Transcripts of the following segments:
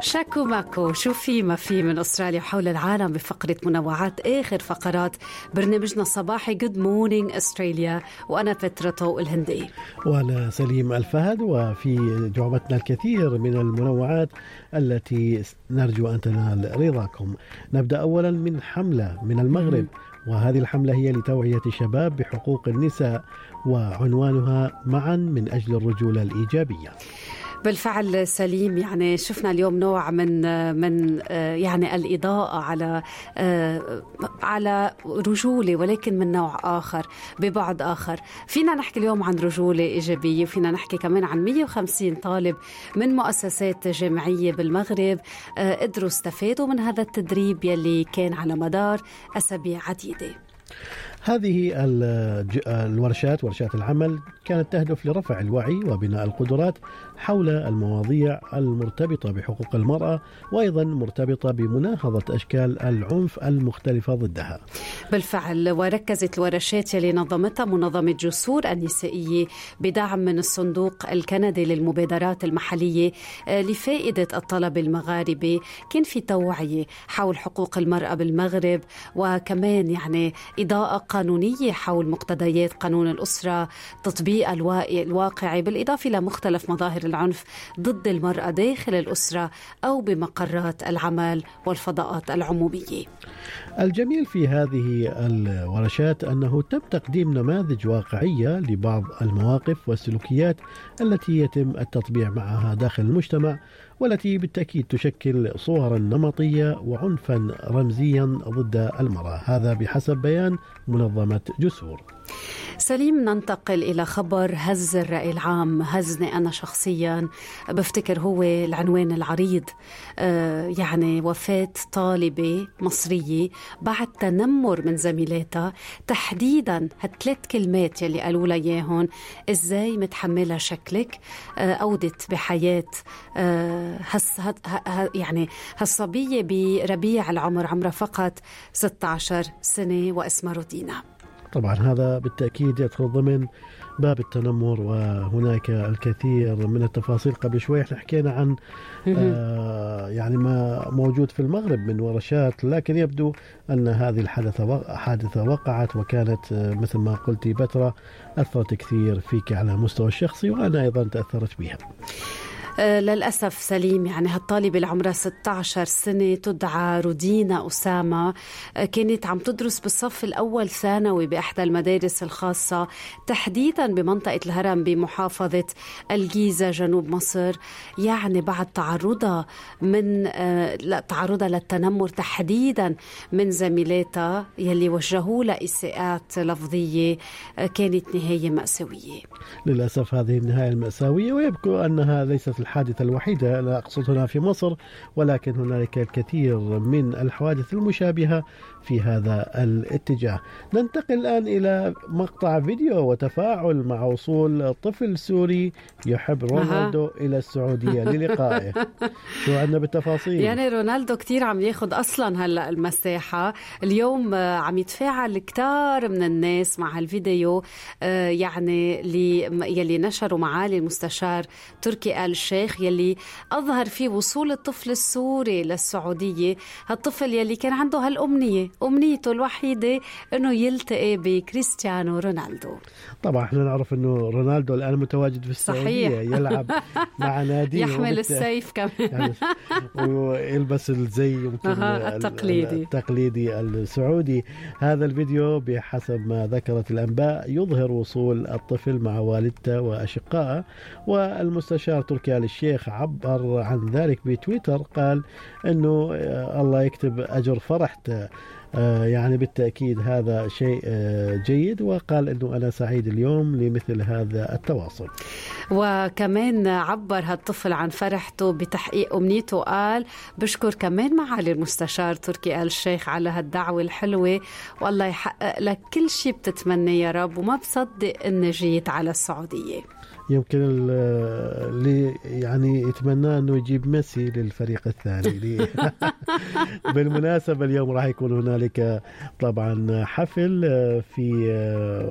شاكو ماكو شو في ما في من أستراليا وحول العالم بفقرة منوعات آخر فقرات برنامجنا الصباحي good morning Australia وأنا طوق الهندي. وأنا سليم الفهد وفي جعبتنا الكثير من المنوعات التي نرجو أن تنال رضاكم. نبدأ اولا من حملة من المغرب وهذه الحملة هي لتوعية الشباب بحقوق النساء وعنوانها معا من أجل الرجولة الإيجابية. بالفعل سليم. يعني شفنا اليوم نوع من من يعني الإضاءة على على رجولة ولكن من نوع آخر ببعد آخر. فينا نحكي اليوم عن رجولة إيجابية وفينا نحكي كمان عن 150 طالب من مؤسسات جامعية بالمغرب قدروا استفادوا من هذا التدريب يلي كان على مدار أسابيع عديدة. هذه الورشات ورشات العمل كانت تهدف لرفع الوعي وبناء القدرات حول المواضيع المرتبطة بحقوق المرأة وأيضا مرتبطة بمناهضة أشكال العنف المختلفة ضدها. بالفعل وركزت الورشات يلي نظمتها منظمة جسور النسائية بدعم من الصندوق الكندي للمبادرات المحلية آه، لفائدة الطلبة المغاربة. كان في توعية حول حقوق المرأة بالمغرب وكمان يعني إضاءة قانونية حول مقتضيات قانون الأسرة تطبيق الواقعي بالإضافة إلى مختلف مظاهر العنف ضد المرأة داخل الأسرة أو بمقرات العمل والفضاءات العمومية. الجميل في هذه الورشات أنه تم تقديم نماذج واقعية لبعض المواقف والسلوكيات التي يتم التطبيع معها داخل المجتمع والتي بالتأكيد تشكل صورا نمطية وعنفا رمزيا ضد المرأة. هذا بحسب بيان منظمة جسور. سليم ننتقل إلى خبر هز الرأي العام هزني أنا شخصيا. بفتكر هو العنوان العريض. آه يعني وفاة طالبة مصرية بعد تنمر من زميلاتها تحديدا هالثلاث كلمات يلي قالوا لها إياهم إزاي متحملة شكلك؟ آه أودت بحياة آه هس يعني هالصبية بربيع العمر عمرها فقط 16 سنة واسمها روتينا. طبعا هذا بالتأكيد يدخل ضمن باب التنمر وهناك الكثير من التفاصيل. قبل شوي إحنا حكينا عن آه يعني ما موجود في المغرب من ورشات لكن يبدو أن هذه الحادثة حادثة وقعت وكانت آه مثل ما قلتي بترة أثرت كثير فيك على المستوى الشخصي وأنا أيضا تأثرت بها. للأسف سليم. يعني هالطالبة اللي عمرها 16 سنة تدعى رودينا أسامة. آه، كانت عم تدرس بالصف الأول ثانوي بإحدى المدارس الخاصة تحديدا بمنطقة الهرم بمحافظة الجيزة جنوب مصر. يعني بعد تعرضها من آه، تعرضها للتنمر تحديدا من زميلاتها يلي وجهوا لها إساءات لفظية كانت نهاية مأساوية. للأسف هذه النهاية المأساوية ويبدو أنها ليست الحادثة الوحيدة لا أقصد هنا في مصر ولكن هنالك الكثير من الحوادث المشابهة في هذا الاتجاه. ننتقل الآن إلى مقطع فيديو وتفاعل مع وصول طفل سوري يحب رونالدو أه. إلى السعودية للقائه شو عندنا بالتفاصيل؟ يعني رونالدو كثير عم ياخذ أصلا هلأ المساحة. اليوم عم يتفاعل كتار من الناس مع هالفيديو آه، يعني اللي يلي نشروا معالي المستشار تركي آل الشيخ يلي أظهر فيه وصول الطفل السوري للسعودية. هالطفل يلي كان عنده هالأمنية أمنيته الوحيدة أنه يلتقي بكريستيانو رونالدو. طبعا إحنا نعرف أنه رونالدو الآن متواجد في السعودية صحيح. يلعب مع نادي يحمل السيف كمان. يعني ويلبس الزي يمكن التقليدي. التقليدي السعودي. هذا الفيديو بحسب ما ذكرت الأنباء يظهر وصول الطفل مع والدته وأشقائه والمستشار تركي آل الشيخ عبر عن ذلك بتويتر قال أنه آه، الله يكتب أجر فرحته. آه، يعني بالتأكيد هذا شيء آه، جيد وقال أنه أنا سعيد اليوم لمثل هذا التواصل. وكمان عبر هالطفل عن فرحته بتحقيق أمنيته قال بشكر كمان معالي المستشار تركي آل الشيخ على هالدعوة الحلوة والله يحقق لك كل شيء بتتمنى يا رب وما بصدق أني جيت على السعودية. يمكن اللي يعني يتمنى أنه يجيب ميسي للفريق الثاني. بالمناسبة اليوم راح يكون هنالك طبعا حفل في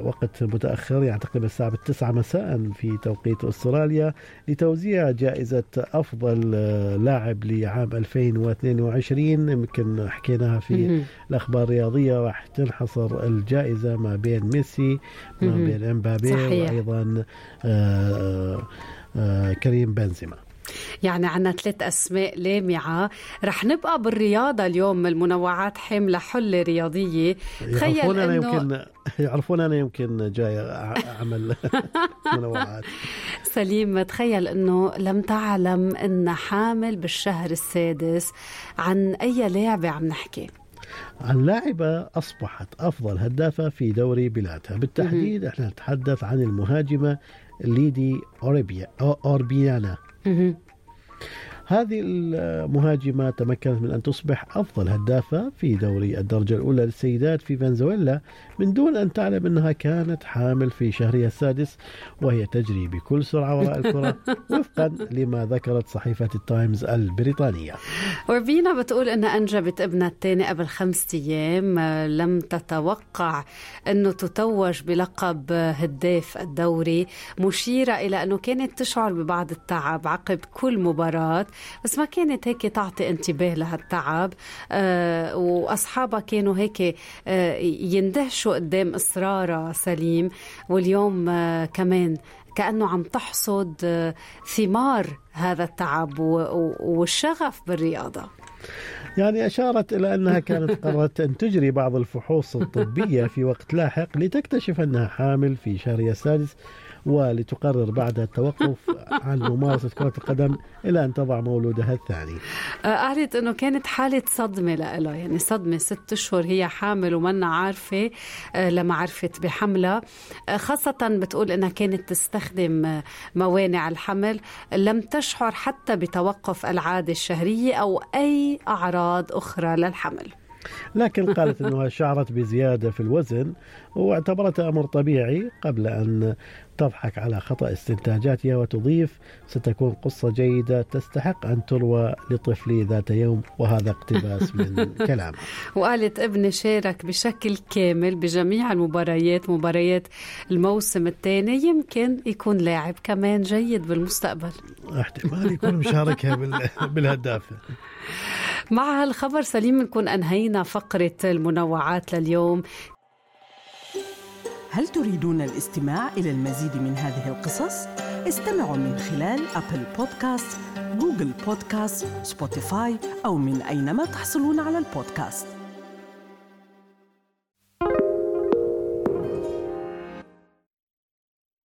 وقت متأخر يعني تقريبا الساعة 9 مساء في توقيت أستراليا لتوزيع جائزة أفضل لاعب لعام 2022 يمكن حكيناها في الأخبار الرياضية راح تنحصر الجائزة ما بين ميسي ما بين إمبابي وأيضا آه كريم بنزيما. يعني عنا ثلاث أسماء لامعة. رح نبقى بالرياضة اليوم المنوعات حاملة حلة رياضية. تخيل أنا يمكن يعرفون أنا يمكن جاي أعمل منوعات. سليم تخيل أنه لم تعلم أن حامل بالشهر السادس عن أي لاعبة عم نحكي. عن لاعبة أصبحت أفضل هدافة في دوري بلادها. بالتحديد إحنا نتحدث عن المهاجمة ليدي أوربيا أوربيانا. هذه المهاجمة تمكنت من أن تصبح أفضل هدافة في دوري الدرجة الأولى للسيدات في فنزويلا من دون أن تعلم أنها كانت حامل في شهرها السادس وهي تجري بكل سرعة وراء الكرة وفقا لما ذكرت صحيفة التايمز البريطانية. وربينا بتقول أنها أنجبت ابنها الثاني قبل خمسة أيام لم تتوقع أنه تتوج بلقب هداف الدوري مشيرة إلى أنه كانت تشعر ببعض التعب عقب كل مباراة. بس ما كانت هيك تعطي انتباه لهالتعب. آه وأصحابها كانوا هيك آه يندهشوا قدام إصرارها سليم. واليوم آه كمان كأنه عم تحصد ثمار هذا التعب والشغف بالرياضة. يعني أشارت إلى أنها كانت قررت أن تجري بعض الفحوص الطبية في وقت لاحق لتكتشف أنها حامل في شهرها السادس ولتقرر بعد التوقف عن ممارسة كرة القدم إلى أن تضع مولودها الثاني. قالت أنه كانت حالة صدمة لها يعني صدمة ست أشهر هي حامل ومنا عارفة لما عرفت بحملها خاصة بتقول أنها كانت تستخدم موانع الحمل. لم تشعر حتى بتوقف العادة الشهرية أو أي أعراض أخرى للحمل. لكن قالت إنها شعرت بزيادة في الوزن واعتبرتها أمر طبيعي قبل أن تضحك على خطأ استنتاجاتها وتضيف ستكون قصة جيدة تستحق أن تروى لطفلي ذات يوم وهذا اقتباس من كلامها وقالت ابني شارك بشكل كامل بجميع المباريات مباريات الموسم الثاني يمكن يكون لاعب كمان جيد بالمستقبل. احتمال يكون مشاركها بالهدافة مع هالخبر سليم نكون أنهينا فقرة المنوعات لليوم هل تريدون الاستماع إلى المزيد من هذه القصص؟ استمعوا من خلال أبل بودكاست، جوجل بودكاست، سبوتيفاي أو من أينما تحصلون على البودكاست